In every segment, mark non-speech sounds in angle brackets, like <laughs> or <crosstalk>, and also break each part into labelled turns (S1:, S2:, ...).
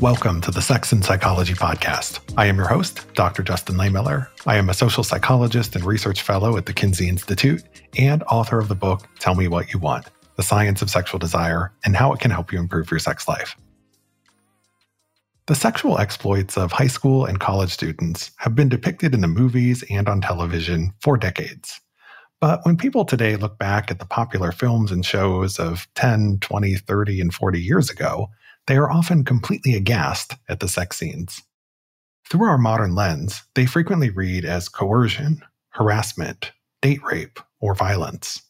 S1: Welcome to the Sex and Psychology Podcast. I am your host, Dr. Justin Lehmiller. I am a social psychologist and research fellow at the Kinsey Institute and author of the book, Tell Me What You Want The Science of Sexual Desire and How It Can Help You Improve Your Sex Life. The sexual exploits of high school and college students have been depicted in the movies and on television for decades. But when people today look back at the popular films and shows of 10, 20, 30, and 40 years ago, they are often completely aghast at the sex scenes. Through our modern lens, they frequently read as coercion, harassment, date rape, or violence.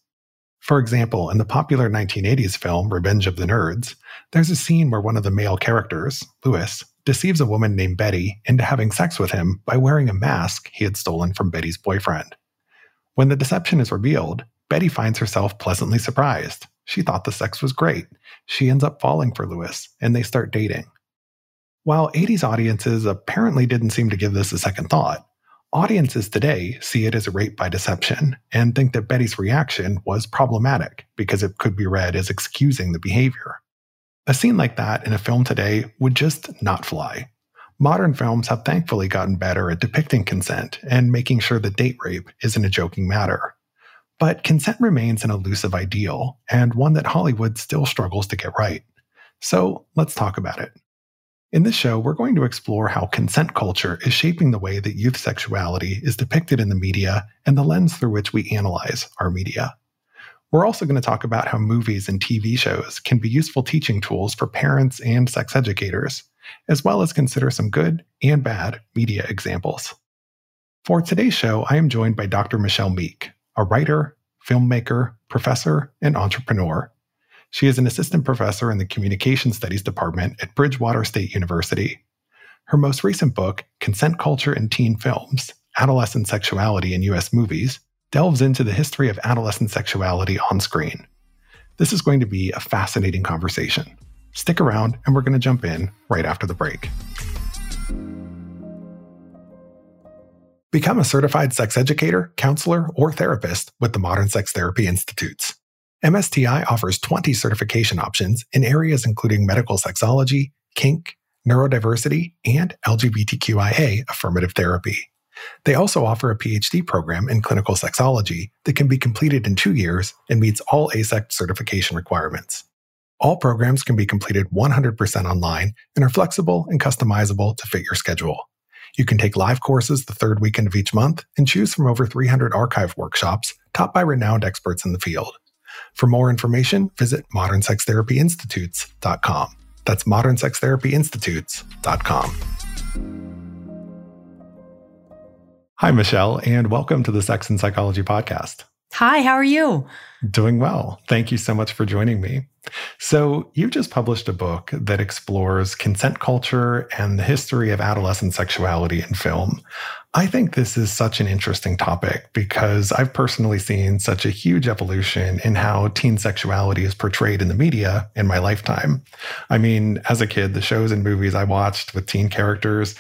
S1: For example, in the popular 1980s film Revenge of the Nerds, there's a scene where one of the male characters, Lewis, deceives a woman named Betty into having sex with him by wearing a mask he had stolen from Betty's boyfriend. When the deception is revealed, Betty finds herself pleasantly surprised. She thought the sex was great. She ends up falling for Lewis, and they start dating. While 80s audiences apparently didn't seem to give this a second thought, audiences today see it as a rape by deception and think that Betty's reaction was problematic because it could be read as excusing the behavior. A scene like that in a film today would just not fly. Modern films have thankfully gotten better at depicting consent and making sure that date rape isn't a joking matter. But consent remains an elusive ideal and one that Hollywood still struggles to get right. So let's talk about it. In this show, we're going to explore how consent culture is shaping the way that youth sexuality is depicted in the media and the lens through which we analyze our media. We're also going to talk about how movies and TV shows can be useful teaching tools for parents and sex educators, as well as consider some good and bad media examples. For today's show, I am joined by Dr. Michele Meek, a writer, filmmaker, professor, and entrepreneur. She is an assistant professor in the Communication Studies Department at Bridgewater State University. Her most recent book, Consent Culture in Teen Films Adolescent Sexuality in U.S. Movies, delves into the history of adolescent sexuality on screen. This is going to be a fascinating conversation. Stick around, and we're going to jump in right after the break. Become a certified sex educator, counselor, or therapist with the Modern Sex Therapy Institutes. MSTI offers 20 certification options in areas including medical sexology, kink, neurodiversity, and LGBTQIA affirmative therapy. They also offer a PhD program in clinical sexology that can be completed in two years and meets all AASECT certification requirements. All programs can be completed 100% online and are flexible and customizable to fit your schedule. You can take live courses the third weekend of each month and choose from over 300 archive workshops taught by renowned experts in the field. For more information, visit modernsextherapyinstitutes.com. That's modernsextherapyinstitutes.com. Hi, Michele, and welcome to the Sex and Psychology Podcast.
S2: Hi, how are you?
S1: Doing well. Thank you so much for joining me. So, you've just published a book that explores consent culture and the history of adolescent sexuality in film. I think this is such an interesting topic because I've personally seen such a huge evolution in how teen sexuality is portrayed in the media in my lifetime. I mean, as a kid, the shows and movies I watched with teen characters,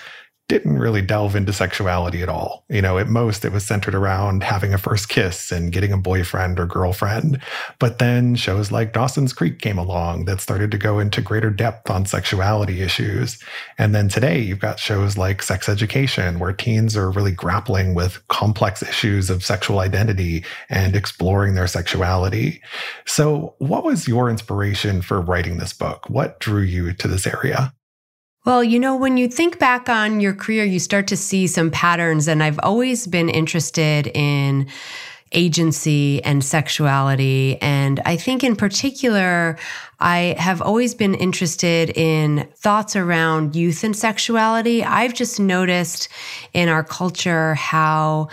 S1: didn't really delve into sexuality at all. You know, at most it was centered around having a first kiss and getting a boyfriend or girlfriend. But then shows like Dawson's Creek came along that started to go into greater depth on sexuality issues. And then today you've got shows like Sex Education, where teens are really grappling with complex issues of sexual identity and exploring their sexuality. So, what was your inspiration for writing this book? What drew you to this area?
S2: Well, you know, when you think back on your career, you start to see some patterns. And I've always been interested in agency and sexuality. And I think in particular, I have always been interested in thoughts around youth and sexuality. I've just noticed in our culture how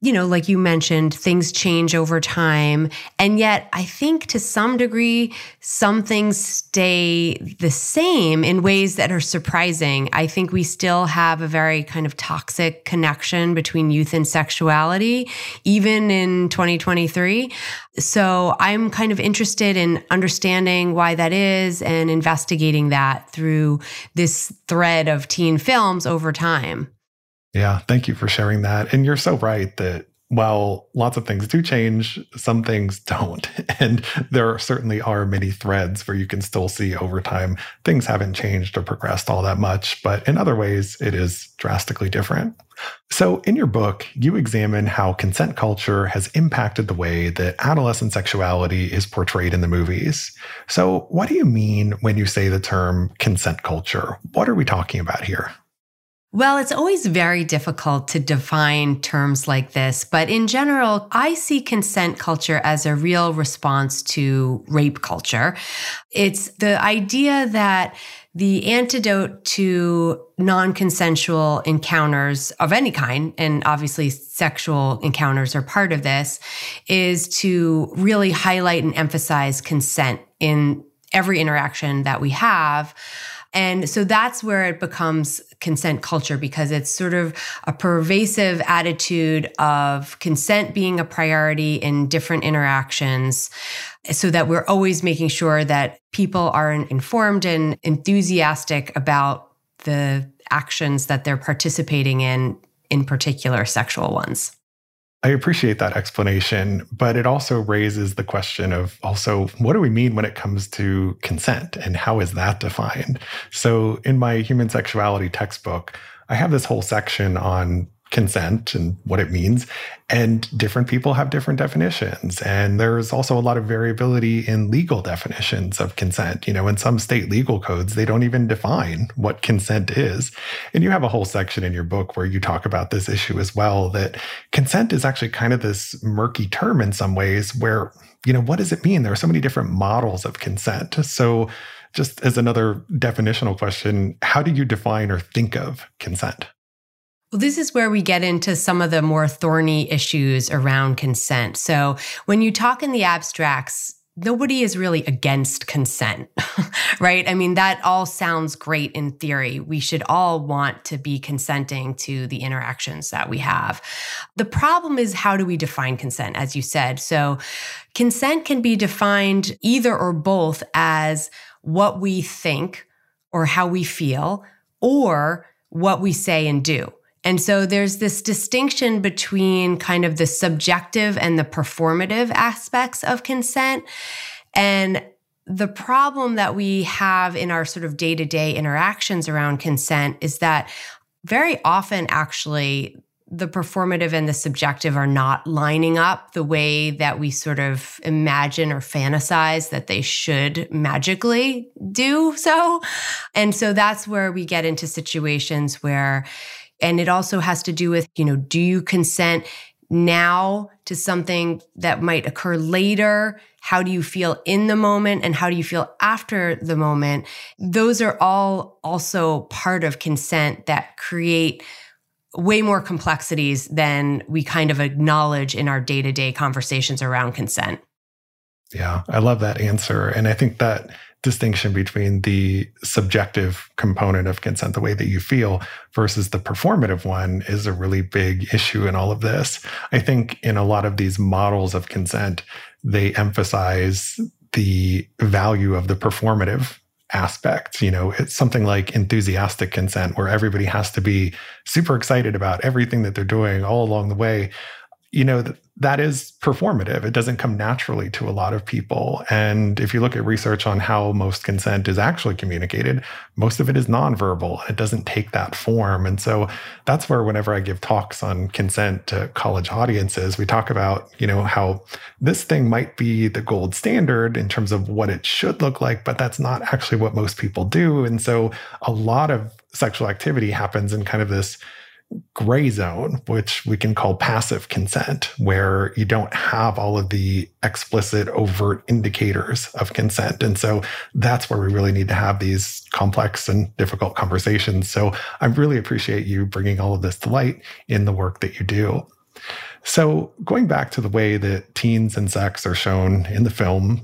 S2: you know, like you mentioned, things change over time. And yet, I think to some degree, some things stay the same in ways that are surprising. I think we still have a very kind of toxic connection between youth and sexuality, even in 2023. So I'm kind of interested in understanding why that is and investigating that through this thread of teen films over time.
S1: Yeah, thank you for sharing that. And you're so right that while lots of things do change, some things <laughs> don't. And there certainly are many threads where you can still see over time things haven't changed or progressed all that much, but in other ways, it is drastically different. So, in your book, you examine how consent culture has impacted the way that adolescent sexuality is portrayed in the movies. So, what do you mean when you say the term consent culture? What are we talking about here?
S2: Well, it's always very difficult to define terms like this, but in general, I see consent culture as a real response to rape culture. It's the idea that the antidote to non consensual encounters of any kind, and obviously sexual encounters are part of this, is to really highlight and emphasize consent in every interaction that we have. And so that's where it becomes consent culture because it's sort of a pervasive attitude of consent being a priority in different interactions so that we're always making sure that people are informed and enthusiastic about the actions that they're participating in, in particular sexual ones.
S1: I appreciate that explanation, but it also raises the question of also what do we mean when it comes to consent and how is that defined? So in my human sexuality textbook, I have this whole section on consent and what it means. And different people have different definitions. And there's also a lot of variability in legal definitions of consent. You know, in some state legal codes, they don't even define what consent is. And you have a whole section in your book where you talk about this issue as well that consent is actually kind of this murky term in some ways where, you know, what does it mean? There are so many different models of consent. So, just as another definitional question, how do you define or think of consent?
S2: Well, this is where we get into some of the more thorny issues around consent. So, when you talk in the abstracts, nobody is really against consent, <laughs> right? I mean, that all sounds great in theory. We should all want to be consenting to the interactions that we have. The problem is, how do we define consent, as you said? So, consent can be defined either or both as what we think or how we feel, or what we say and do. And so there's this distinction between kind of the subjective and the performative aspects of consent. And the problem that we have in our sort of day to day interactions around consent is that very often, actually, the performative and the subjective are not lining up the way that we sort of imagine or fantasize that they should magically do so. And so that's where we get into situations where and it also has to do with, you know, do you consent now to something that might occur later? How do you feel in the moment and how do you feel after the moment? Those are all also part of consent that create way more complexities than we kind of acknowledge in our day to day conversations around consent.
S1: Yeah, I love that answer. And I think that distinction between the subjective component of consent, the way that you feel, versus the performative one is a really big issue in all of this. I think in a lot of these models of consent, they emphasize the value of the performative aspect. You know, it's something like enthusiastic consent where everybody has to be super excited about everything that they're doing all along the way you know, that is performative. It doesn't come naturally to a lot of people. And if you look at research on how most consent is actually communicated, most of it is nonverbal. It doesn't take that form. And so that's where, whenever I give talks on consent to college audiences, we talk about, you know, how this thing might be the gold standard in terms of what it should look like, but that's not actually what most people do. And so a lot of sexual activity happens in kind of this gray zone, which we can call passive consent, where you don't have all of the explicit, overt indicators of consent. And so that's where we really need to have these complex and difficult conversations. So I really appreciate you bringing all of this to light in the work that you do. So going back to the way that teens and sex are shown in the film,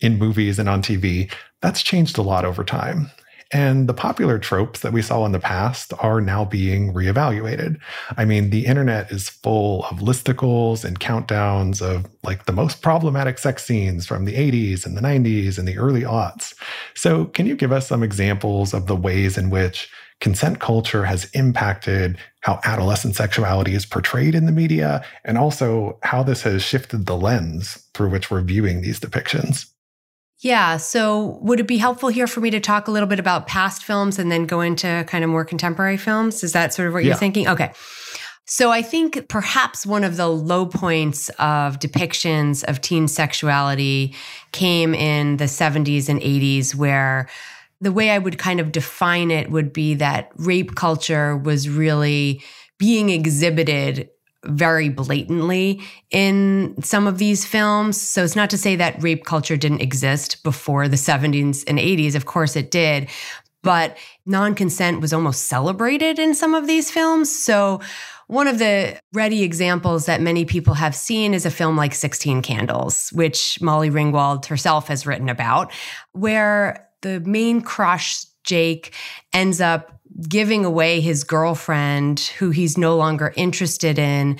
S1: in movies and on TV, that's changed a lot over time. And the popular tropes that we saw in the past are now being reevaluated. I mean, the internet is full of listicles and countdowns of like the most problematic sex scenes from the 80s and the 90s and the early aughts. So, can you give us some examples of the ways in which consent culture has impacted how adolescent sexuality is portrayed in the media, and also how this has shifted the lens through which we're viewing these depictions.
S2: Yeah. So, would it be helpful here for me to talk a little bit about past films and then go into kind of more contemporary films? Is that sort of what yeah. you're thinking? Okay. So I think perhaps one of the low points of depictions of teen sexuality came in the 70s and 80s, where the way I would kind of define it would be that rape culture was really being exhibited very blatantly in some of these films. So it's not to say that rape culture didn't exist before the 70s and 80s. Of course it did. But non consent was almost celebrated in some of these films. So one of the ready examples that many people have seen is a film like 16 Candles, which Molly Ringwald herself has written about, where the main crush, Jake, ends up giving away his girlfriend, who he's no longer interested in,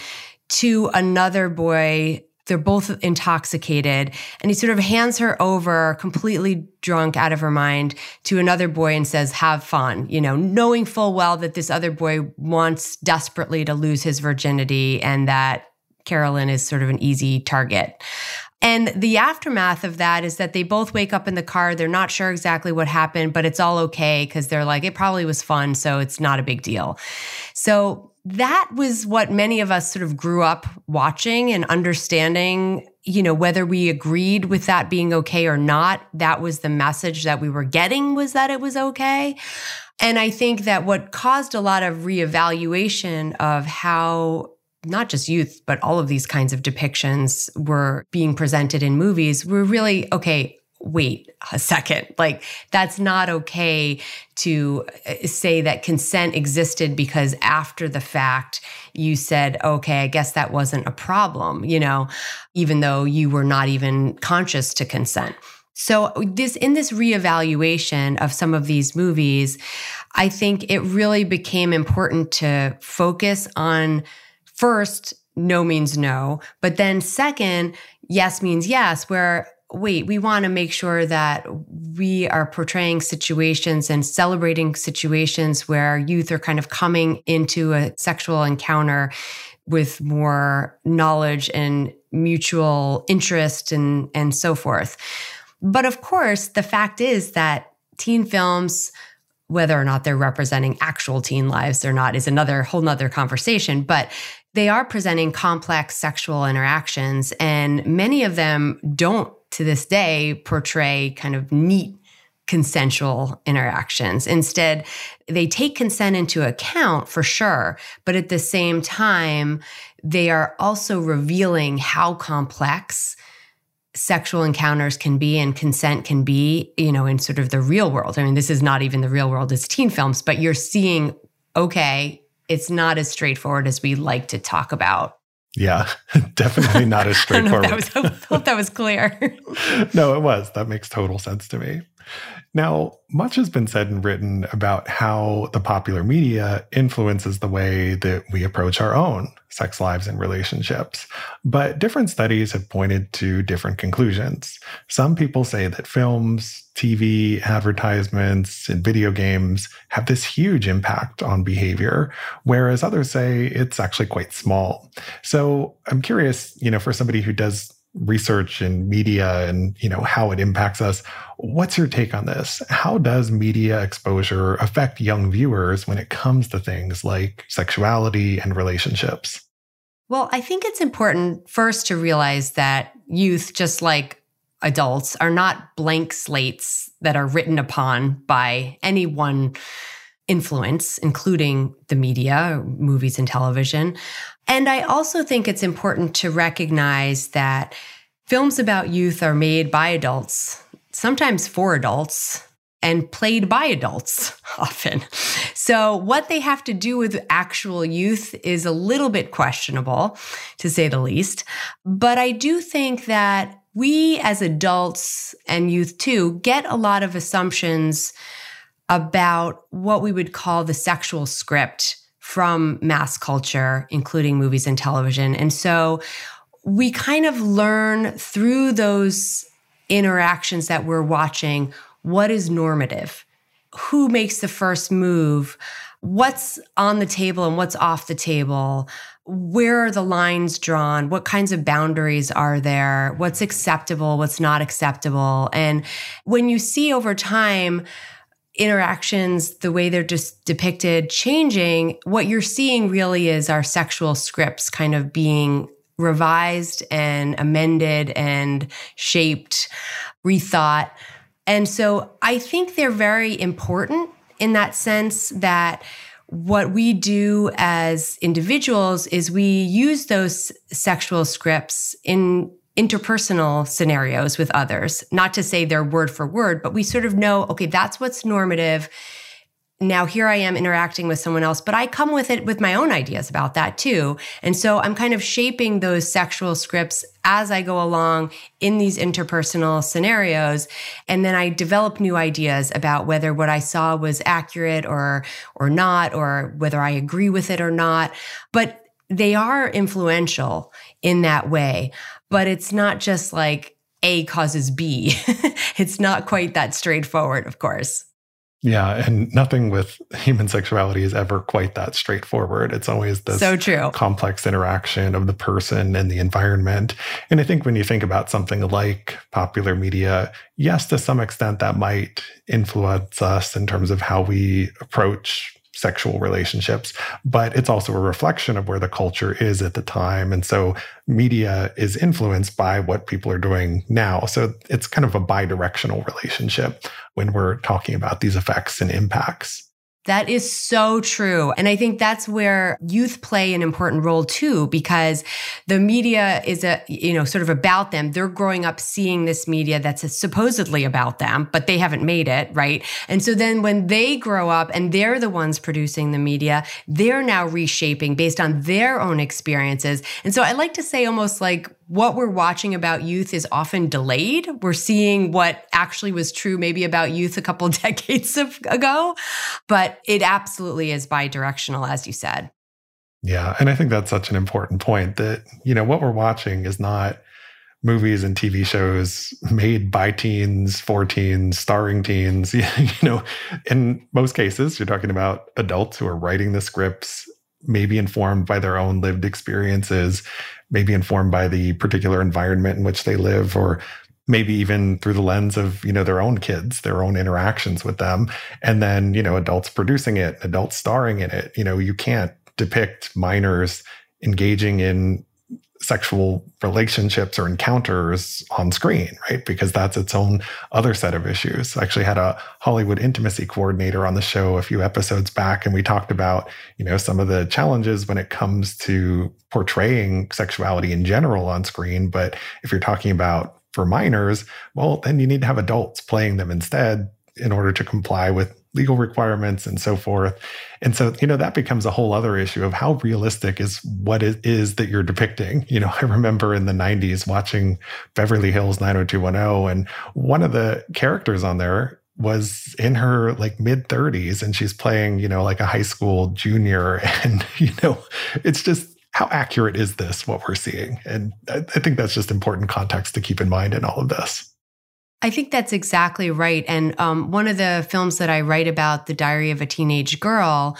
S2: to another boy they're both intoxicated. And he sort of hands her over, completely drunk out of her mind, to another boy and says, Have fun, you know, knowing full well that this other boy wants desperately to lose his virginity and that Carolyn is sort of an easy target. And the aftermath of that is that they both wake up in the car. They're not sure exactly what happened, but it's all okay because they're like, it probably was fun. So it's not a big deal. So that was what many of us sort of grew up watching and understanding you know whether we agreed with that being okay or not that was the message that we were getting was that it was okay and i think that what caused a lot of reevaluation of how not just youth but all of these kinds of depictions were being presented in movies were really okay wait a second. Like, that's not okay to uh, say that consent existed because after the fact, you said, okay, I guess that wasn't a problem, you know, even though you were not even conscious to consent. So this in this reevaluation of some of these movies, I think it really became important to focus on first no means no, but then second yes means yes where wait, we want to make sure that we are portraying situations and celebrating situations where youth are kind of coming into a sexual encounter with more knowledge and mutual interest and, and so forth. But of course, the fact is that teen films, whether or not they're representing actual teen lives or not, is another whole nother conversation. But they are presenting complex sexual interactions, and many of them don't to this day portray kind of neat consensual interactions. Instead, they take consent into account for sure, but at the same time, they are also revealing how complex sexual encounters can be and consent can be, you know, in sort of the real world. I mean, this is not even the real world, it's teen films, but you're seeing, okay, it's not as straightforward as we like to talk about.
S1: Yeah, <laughs> definitely not as <laughs> straightforward.
S2: I, was, I hope that was clear. <laughs>
S1: no, it was. That makes total sense to me. Now, much has been said and written about how the popular media influences the way that we approach our own sex lives and relationships. But different studies have pointed to different conclusions. Some people say that films, TV, advertisements, and video games have this huge impact on behavior, whereas others say it's actually quite small. So I'm curious, you know, for somebody who does research and media and you know how it impacts us. What's your take on this? How does media exposure affect young viewers when it comes to things like sexuality and relationships?
S2: Well i think it's important first to realize that youth just like adults are not blank slates that are written upon by any one influence including the media movies and television and I also think it's important to recognize that films about youth are made by adults, sometimes for adults, and played by adults <laughs> often. So, what they have to do with actual youth is a little bit questionable, to say the least. But I do think that we as adults and youth too get a lot of assumptions about what we would call the sexual script from mass culture, including movies and television. And so we kind of learn through those interactions that we're watching what is normative, who makes the first move, what's on the table and what's off the table, where are the lines drawn, what kinds of boundaries are there, what's acceptable, what's not acceptable. And when you see over time, interactions, the way they're just depicted changing, what you're seeing really is our sexual scripts kind of being revised and amended and shaped, rethought. And so I think they're very important in that sense that what we do as individuals is we use those sexual scripts in interpersonal scenarios with others. Not to say they're word for word, but we sort of know, okay, that's what's normative. Now here I am interacting with someone else, but I come with it with my own ideas about that too. And so I'm kind of shaping those sexual scripts as I go along in these interpersonal scenarios. And then I develop new ideas about whether what I saw was accurate or, or not, or whether I agree with it or not. But they are influential in that way but it's not just like A causes B. <laughs> it's not quite that straightforward, of course.
S1: Yeah, and nothing with human sexuality is ever quite that straightforward. It's always this
S2: so true.
S1: complex interaction of the person and the environment. And I think when you think about something like popular media, yes, to some extent that might influence us in terms of how we approach sexual relationships, but it's also a reflection of where the culture is at the time. And so media is influenced by what people are doing now. So it's kind of a bi directional relationship when we're talking about these effects and impacts.
S2: That is so true. And I think that's where youth play an important role too, because the media is a, you know, sort of about them. They're growing up seeing this media that's supposedly about them, but they haven't made it, right? And so then when they grow up and they're the ones producing the media, they're now reshaping based on their own experiences. And so I like to say almost like what we're watching about youth is often delayed. We're seeing what actually was true maybe about youth a couple <laughs> decades ago, but it absolutely is bi-directional, as you said.
S1: Yeah. And I think that's such an important point that, you know, what we're watching is not movies and TV shows made by teens, for teens, starring teens. <laughs> you know, in most cases, you're talking about adults who are writing the scripts, maybe informed by their own lived experiences maybe informed by the particular environment in which they live or maybe even through the lens of you know their own kids their own interactions with them. And then you know adults producing it adults starring in it. You know you can't depict minors engaging in sexual relationships or encounters on screen, right? Because that's its own other set of issues. I actually had a Hollywood intimacy coordinator on the show a few episodes back, and we talked about, you know, some of the challenges when it comes to portraying sexuality in general on screen. But if you're talking about for minors, well, then you need to have adults playing them instead in order to comply with legal requirements and so forth. And so, you know, that becomes a whole other issue of how realistic is what it is that you're depicting. You know, <laughs> I remember in the 90s watching Beverly Hills 90210, and one of the characters on there was in her like mid 30s and she's playing, you know, like a high school junior. <laughs> And, you know, it's just, how accurate is this, what we're seeing? And I, I think that's just important context to keep in mind in all of this.
S2: I think that's exactly right. And um, one of the films that I write about, The Diary of a Teenage Girl,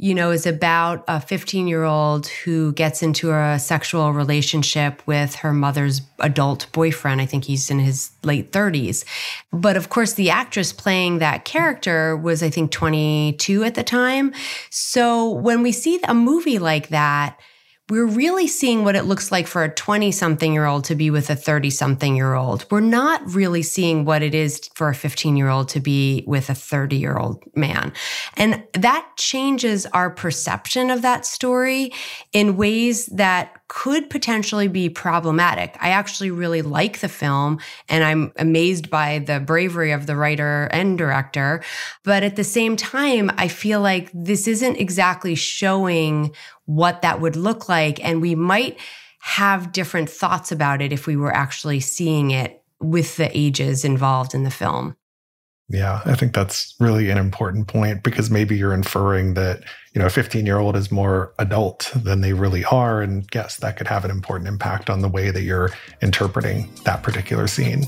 S2: you know, is about a 15 year old who gets into a sexual relationship with her mother's adult boyfriend. I think he's in his late 30s. But of course, the actress playing that character was, I think, 22 at the time. So when we see a movie like that, we're really seeing what it looks like for a 20 something year old to be with a 30 something year old. We're not really seeing what it is for a 15 year old to be with a 30 year old man. And that changes our perception of that story in ways that could potentially be problematic. I actually really like the film and I'm amazed by the bravery of the writer and director. But at the same time, I feel like this isn't exactly showing what that would look like. And we might have different thoughts about it if we were actually seeing it with the ages involved in the film.
S1: Yeah, I think that's really an important point because maybe you're inferring that, you know, a 15 year old is more adult than they really are. And yes, that could have an important impact on the way that you're interpreting that particular scene.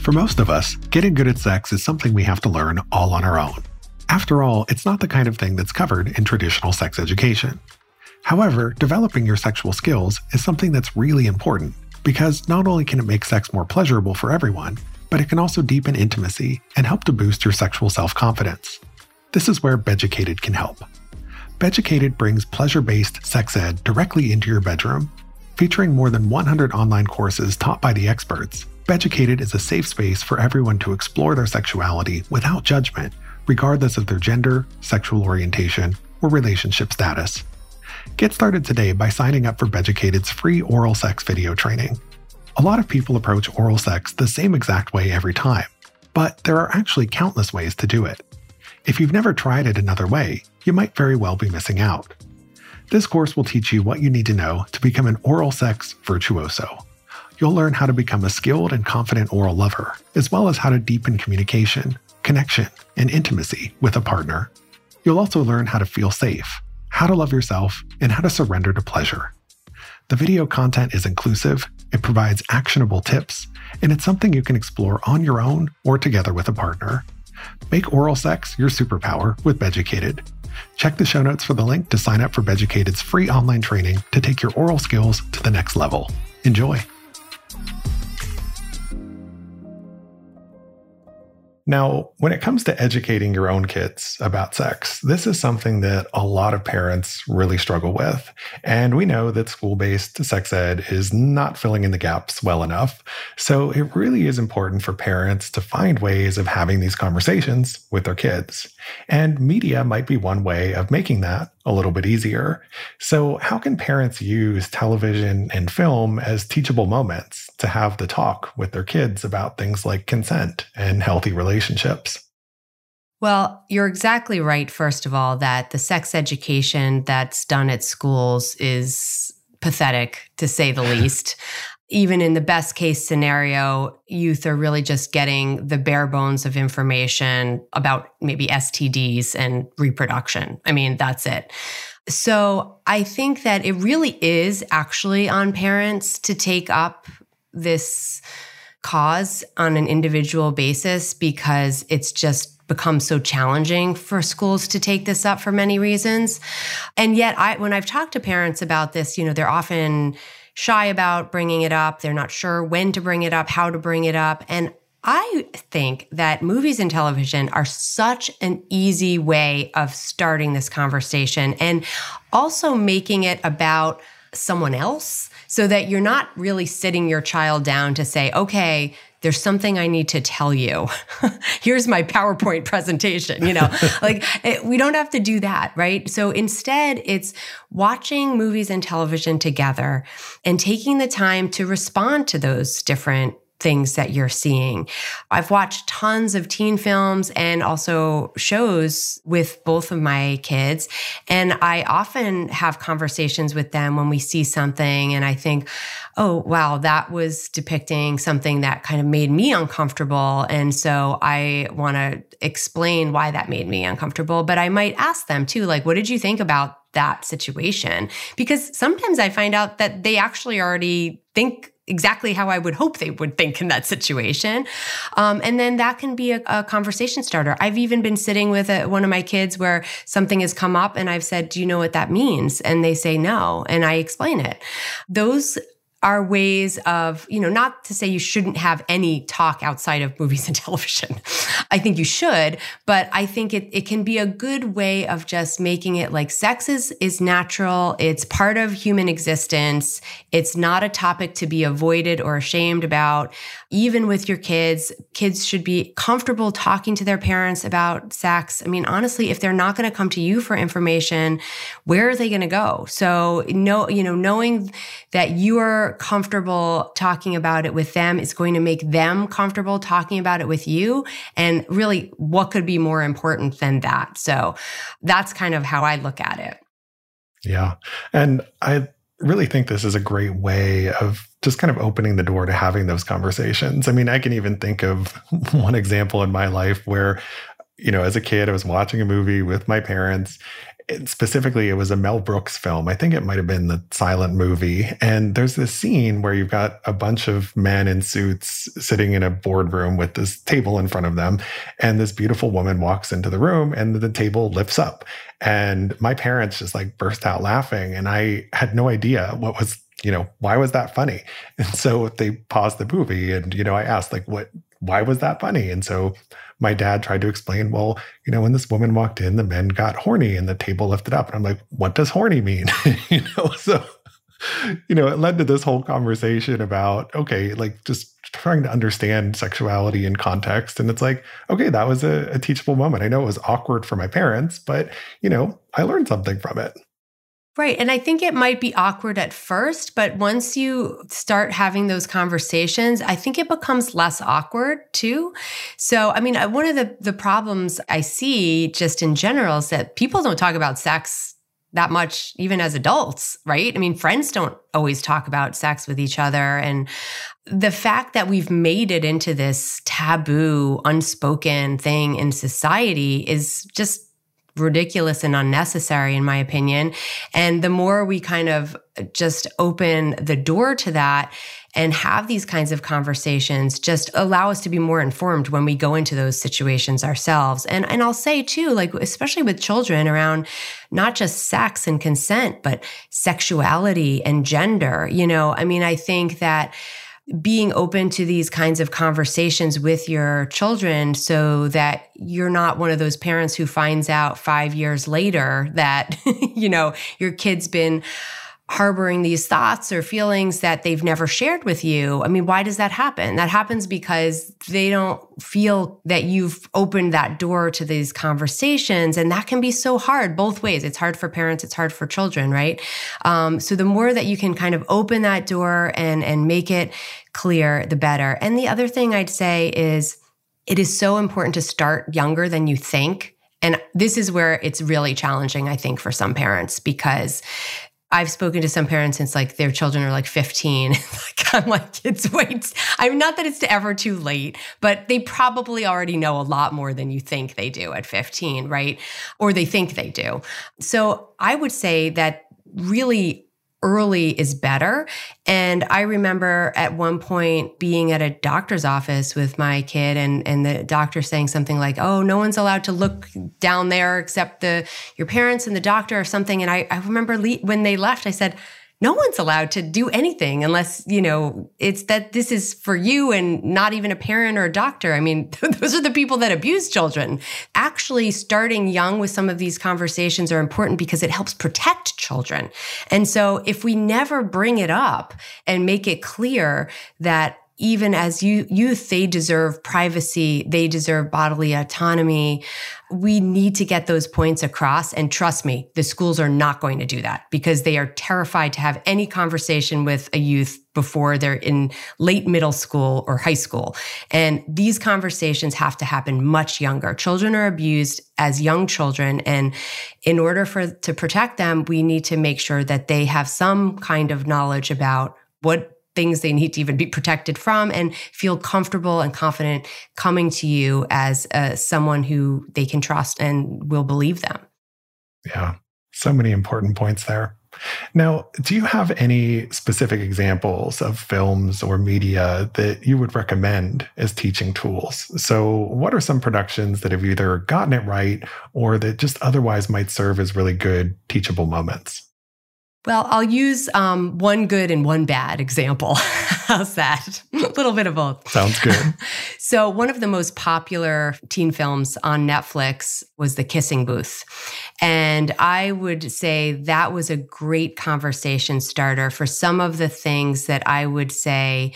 S1: For most of us, getting good at sex is something we have to learn all on our own. After all, it's not the kind of thing that's covered in traditional sex education. However, developing your sexual skills is something that's really important because not only can it make sex more pleasurable for everyone, but it can also deepen intimacy and help to boost your sexual self confidence. This is where Beducated can help. Beducated brings pleasure based sex ed directly into your bedroom. Featuring more than 100 online courses taught by the experts, Beducated is a safe space for everyone to explore their sexuality without judgment, regardless of their gender, sexual orientation, or relationship status. Get started today by signing up for Beducated's free oral sex video training. A lot of people approach oral sex the same exact way every time, but there are actually countless ways to do it. If you've never tried it another way, you might very well be missing out. This course will teach you what you need to know to become an oral sex virtuoso. You'll learn how to become a skilled and confident oral lover, as well as how to deepen communication, connection, and intimacy with a partner. You'll also learn how to feel safe, how to love yourself, and how to surrender to pleasure. The video content is inclusive, it provides actionable tips, and it's something you can explore on your own or together with a partner. Make oral sex your superpower with Beducated. Check the show notes for the link to sign up for Beducated's free online training to take your oral skills to the next level. Enjoy! Now, when it comes to educating your own kids about sex, this is something that a lot of parents really struggle with. And we know that school based sex ed is not filling in the gaps well enough. So it really is important for parents to find ways of having these conversations with their kids. And media might be one way of making that a little bit easier. So, how can parents use television and film as teachable moments to have the talk with their kids about things like consent and healthy relationships?
S2: Well, you're exactly right, first of all, that the sex education that's done at schools is pathetic, to say the <laughs> least. Even in the best case scenario, youth are really just getting the bare bones of information about maybe STDs and reproduction. I mean, that's it. So I think that it really is actually on parents to take up this cause on an individual basis because it's just become so challenging for schools to take this up for many reasons. And yet I when I've talked to parents about this, you know, they're often shy about bringing it up. They're not sure when to bring it up, how to bring it up. And I think that movies and television are such an easy way of starting this conversation and also making it about someone else so that you're not really sitting your child down to say, okay, there's something I need to tell you. <laughs> Here's my PowerPoint presentation, you know, <laughs> like it, we don't have to do that, right? So instead, it's watching movies and television together and taking the time to respond to those different things that you're seeing. I've watched tons of teen films and also shows with both of my kids. And I often have conversations with them when we see something and I think, oh, wow, that was depicting something that kind of made me uncomfortable. And so I want to explain why that made me uncomfortable. But I might ask them too, like, what did you think about that situation? Because sometimes I find out that they actually already think exactly how I would hope they would think in that situation. Um, and then that can be a, a, conversation starter. I've even been sitting with a, one of my kids where something has come up and I've said, Do you know what that means? And they say no. And I explain it. Those are ways of, you know, not to say you shouldn't have any talk outside of movies and <laughs> television. I think you should, but I think it, it can be a good way of just making it like sex is, is natural. It's part of human existence. It's not a topic to be avoided or ashamed about. Even with your kids, kids should be comfortable talking to their parents about sex. I mean, honestly, if they're not going to come to you for information, where are they going to go? So, no, you know, knowing that you are comfortable talking about it with them is going to make them comfortable talking about it with you. And really, what could be more important than that? So that's kind of how I look at it.
S1: Yeah. And I really think this is a great way of just kind of opening the door to having those conversations. I mean, I can even think of <laughs> one example in my life where, you know, as a kid, I was watching a movie with my parents it, specifically, it was a Mel Brooks film. I think it might have been the silent movie. And there's this scene where you've got a bunch of men in suits sitting in a boardroom with this table in front of them. And this beautiful woman walks into the room and the table lifts up. And my parents just like burst out laughing. And I had no idea what was you know, why was that funny? And so they paused the movie and, you know, I asked, like, what, why was that funny? And so my dad tried to explain, well, you know, when this woman walked in, the men got horny and the table lifted up. And I'm like, what does horny mean? <laughs> you know, so, you know, it led to this whole conversation about, okay, like just trying to understand sexuality in context. And it's like, okay, that was a, a teachable moment. I know it was awkward for my parents, but, you know, I learned something from it.
S2: Right. And I think it might be awkward at first, but once you start having those conversations, I think it becomes less awkward too. So, I mean, one of the, the problems I see just in general is that people don't talk about sex that much, even as adults, right? I mean, friends don't always talk about sex with each other. And the fact that we've made it into this taboo, unspoken thing in society is just ridiculous and unnecessary, in my opinion. And the more we kind of just open the door to that and have these kinds of conversations just allow us to be more informed when we go into those situations ourselves. And and I'll say too like especially with children around not just sex and consent but sexuality and gender, you know, I mean I think that being open to these kinds of conversations with your children so that you're not one of those parents who finds out five years later that, <laughs> you know, your kid's been harboring these thoughts or feelings that they've never shared with you. I mean, why does that happen? That happens because they don't feel that you've opened that door to these conversations. And that can be so hard both ways. It's hard for parents, it's hard for children, right? Um, so the more that you can kind of open that door and, and make it clear, the better. And the other thing I'd say is it is so important to start younger than you think. And this is where it's really challenging, I think, for some parents because I've spoken to some parents since like their children are like 15. <laughs> like I'm like, it's wait. I'm not that it's ever too late, but they probably already know a lot more than you think they do at 15, right? Or they think they do. So I would say that really early is better. And I remember at one point being at a doctor's office with my kid and, and the doctor saying something like, Oh, no one's allowed to look down there except the, your parents and the doctor or something. And I, I remember le- when they left, I said, no one's allowed to do anything unless, you know, it's that this is for you and not even a parent or a doctor. I mean, <laughs> those are the people that abuse children. Actually, starting young with some of these conversations are important because it helps protect children. And so if we never bring it up and make it clear that even as youth, they deserve privacy, they deserve bodily autonomy. We need to get those points across. And trust me, the schools are not going to do that because they are terrified to have any conversation with a youth before they're in late middle school or high school. And these conversations have to happen much younger. Children are abused as young children. And in order for to protect them, we need to make sure that they have some kind of knowledge about what things they need to even be protected from and feel comfortable and confident coming to you as uh, someone who they can trust and will believe them.
S1: Yeah, so many important points there. Now, do you have any specific examples of films or media that you would recommend as teaching tools? So, what are some productions that have either gotten it right or that just otherwise might serve as really good teachable moments?
S2: Well, I'll use um, one good and one bad example. <laughs> How's that? <laughs> A little bit of both.
S1: Sounds good. <laughs>
S2: so, one of the most popular teen films on Netflix was The Kissing Booth. And I would say that was a great conversation starter for some of the things that I would say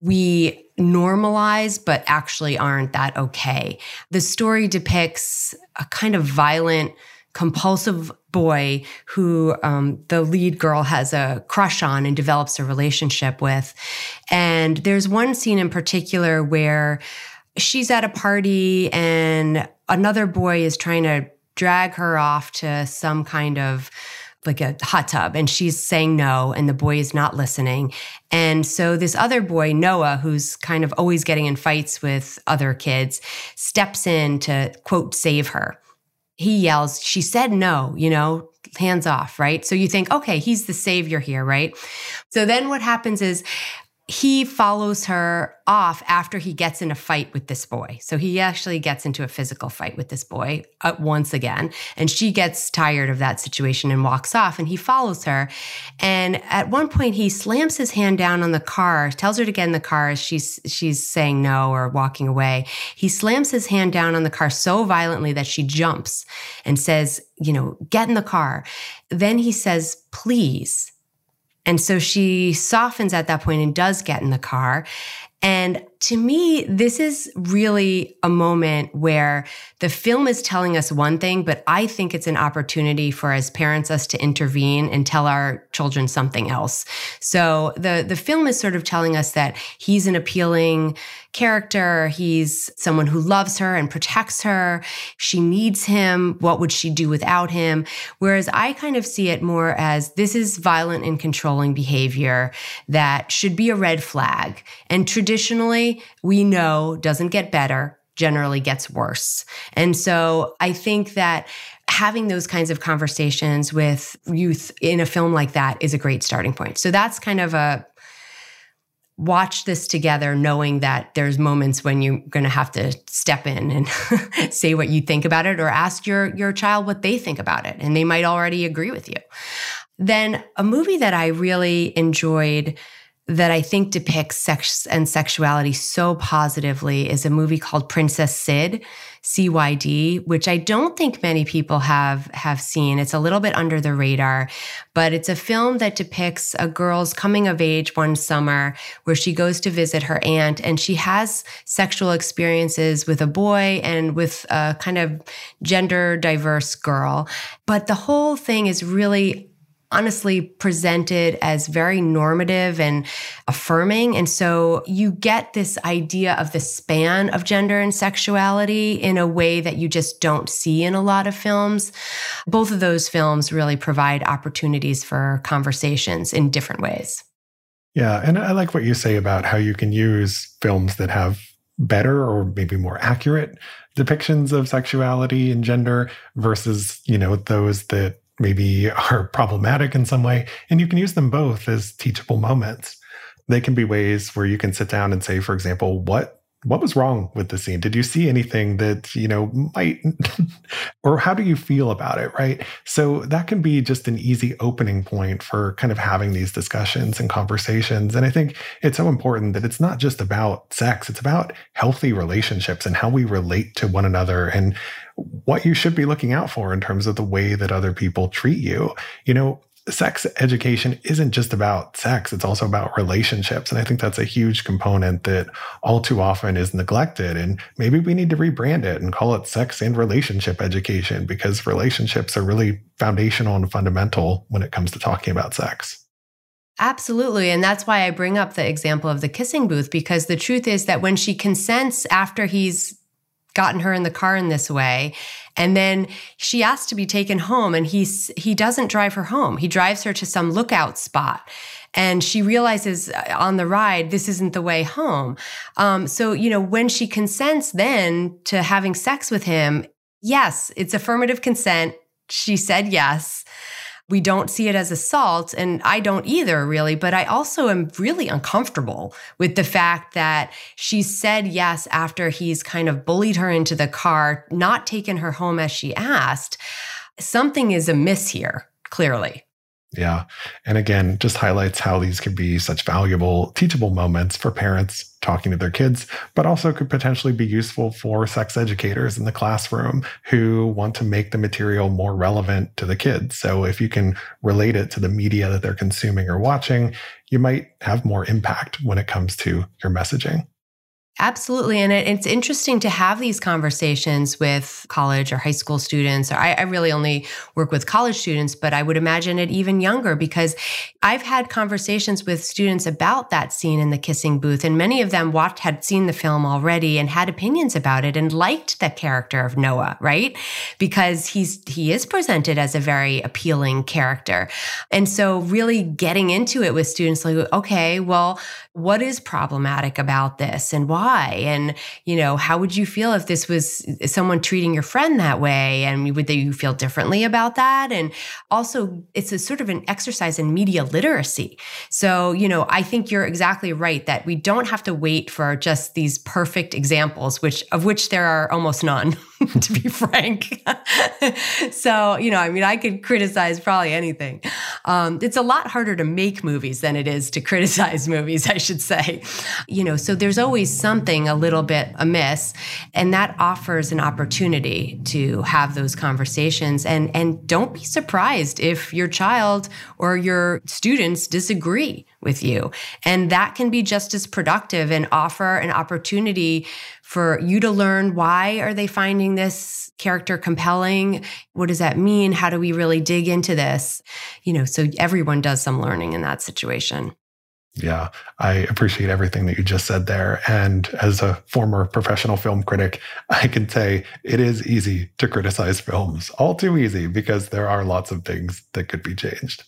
S2: we normalize, but actually aren't that okay. The story depicts a kind of violent, compulsive boy who um, the lead girl has a crush on and develops a relationship with. And there's one scene in particular where she's at a party and another boy is trying to drag her off to some kind of like a hot tub. And she's saying no and the boy is not listening. And so this other boy noah who's kind of always getting in fights with other kids steps in to quote save her he yells, She said no, you know, hands off, right? So you think, okay, he's the savior here, right? So then what happens is he follows her off after he gets in a fight with this boy. So he actually gets into a physical fight with this boy uh, once again. And she gets tired of that situation and walks off. And he follows her. And at one point, he slams his hand down on the car, tells her to get in the car as she's, she's saying no or walking away. He slams his hand down on the car so violently that she jumps and says, you know, get in the car. Then he says, please. And so she softens at that point and does get in the car. And to me, this is really a moment where the film is telling us one thing, but I think it's an opportunity for as parents us to intervene and tell our children something else. So the the film is sort of telling us that he's an appealing character, he's someone who loves her and protects her. She needs him. What would she do without him? Whereas I kind of see it more as this is violent and controlling behavior that should be a red flag. And traditionally, we know doesn't get better, generally gets worse. And so I think that having those kinds of conversations with youth in a film like that is a great starting point. So that's kind of a watch this together knowing that there's moments when you're going to have to step in and <laughs> say what you think about it or ask your your child what they think about it and they might already agree with you. Then a movie that I really enjoyed that I think depicts sex and sexuality so positively is a movie called Princess Cyd, CYD, which I don't think many people have have seen. It's a little bit under the radar, but it's a film that depicts a girl's coming of age one summer where she goes to visit her aunt and she has sexual experiences with a boy and with a kind of gender diverse girl. But the whole thing is really honestly presented as very normative and affirming. And so you get this idea of the span of gender and sexuality in a way that you just don't see in a lot of films. Both of those films really provide opportunities for conversations in different ways.
S1: Yeah. And I like what you say about how you can use films that have better or maybe more accurate depictions of sexuality and gender versus, you know, those that maybe <laughs> are problematic in some way. And you can use them both as teachable moments. They can be ways where you can sit down and say, for example, what what was wrong with the scene? Did you see anything that, you know, might, <laughs> or how do you feel about it? Right. So that can be just an easy opening point for kind of having these discussions and conversations. And I think it's so important that it's not just about sex, it's about healthy relationships and how we relate to one another and what you should be looking out for in terms of the way that other people treat you. You know, sex education isn't just about sex, it's also about relationships. And I think that's a huge component that all too often is neglected. And maybe we need to rebrand it and call it sex and relationship education because relationships are really foundational and fundamental when it comes to talking about sex.
S2: Absolutely. And that's why I bring up the example of the kissing booth, because the truth is that when she consents after he's gotten her in the car in this way. And then she asks to be taken home and he's he doesn't drive her home. He drives her to some lookout spot. And she realizes uh, on the ride, this isn't the way home. Um, so, you know, when she consents then to having sex with him, yes, it's affirmative consent. She said yes. We don't see it as assault, and I don't either, really. But I also am really uncomfortable with the fact that she said yes after he's kind of bullied her into the car, not taken her home as she asked. Something is amiss here, clearly.
S1: Yeah. And again, just highlights how these can be such valuable, teachable moments for parents talking to their kids, but also could potentially be useful for sex educators in the classroom who want to make the material more relevant to the kids. So if you can relate it to the media that they're consuming or watching, you might have more impact when it comes to your messaging.
S2: Absolutely. And it, it's interesting to have these conversations with college or high school students. I, I, really only work with college students, but I would imagine it even younger because I've had conversations with students about that scene in the kissing booth. And many of them watched, had seen the film already and had opinions about it and liked the character of Noah, right? Because he's, he is presented as a very appealing character. And so really getting into it with students like, okay, well, what is problematic about this and why? And, you know, how would you feel if this was someone treating your friend that way? And would you feel differently about that? And also, it's a sort of an exercise in media literacy. So, you know, I think you're exactly right that we don't have to wait for just these perfect examples, which of which there are almost none. <laughs> <laughs> to be frank. <laughs> so, you know, I mean, I could criticize probably anything. Um, it's a lot harder to make movies than it is to criticize <laughs> movies, I should say. You know, so there's always something a little bit amiss, and that offers an opportunity to have those conversations. And and don't be surprised if your child or your students disagree with you, and that can be just as productive and offer an opportunity for you to learn why are they finding this character compelling what does that mean how do we really dig into this you know so everyone does some learning in that situation
S1: yeah, I appreciate everything that you just said there. And as a former professional film critic, I can say it is easy to criticize films, all too easy, because there are lots of things that could be changed.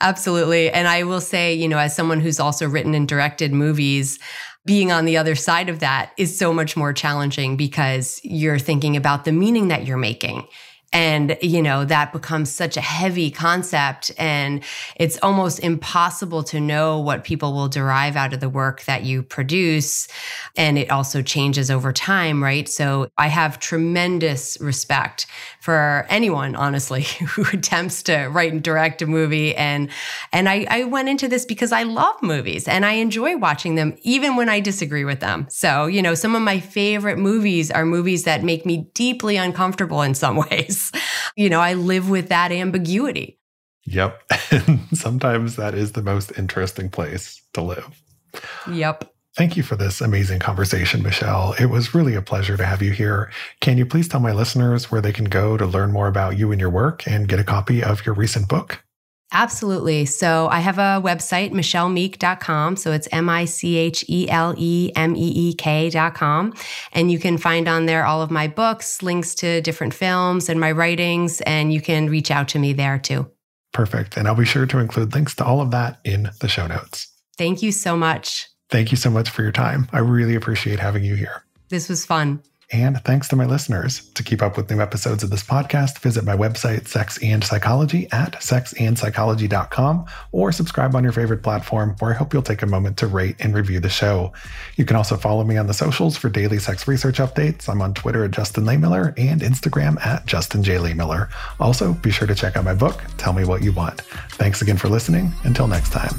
S2: Absolutely. And I will say, you know, as someone who's also written and directed movies, being on the other side of that is so much more challenging because you're thinking about the meaning that you're making and, you know, that becomes such a heavy concept. And it's almost impossible to know what people will derive out of the work that you produce. And it also changes over time, right? So I have tremendous respect for anyone, honestly, <laughs> who attempts to write and direct a movie. And, and I, I went into this because I love movies and I enjoy watching them, even when I disagree with them. So, you know, some of my favorite movies are movies that make me deeply uncomfortable in some <laughs> ways you know, I live with that ambiguity.
S1: Yep. <laughs> And sometimes that is the most interesting place to live.
S2: Yep.
S1: Thank you for this amazing conversation, Michele. It was really a pleasure to have you here. Can you please tell my listeners where they can go to learn more about you and your work and get a copy of your recent book?
S2: Absolutely. So I have a website, michelemeek.com. So it's M I C H E L E M E E K.com. And you can find on there all of my books, links to different films and my writings, and you can reach out to me there too.
S1: Perfect. And I'll be sure to include links to all of that in the show notes.
S2: Thank you so much.
S1: Thank you so much for your time. I really appreciate having you here.
S2: This was fun.
S1: And thanks to my listeners. To keep up with new episodes of this podcast, visit my website, Sex and Psychology, at sexandpsychology.com, or subscribe on your favorite platform, where I hope you'll take a moment to rate and review the show. You can also follow me on the socials for daily sex research updates. I'm on Twitter at Justin Lehmiller and Instagram at Justin J. Lehmiller. Also, be sure to check out my book, Tell Me What You Want. Thanks again for listening. Until next time.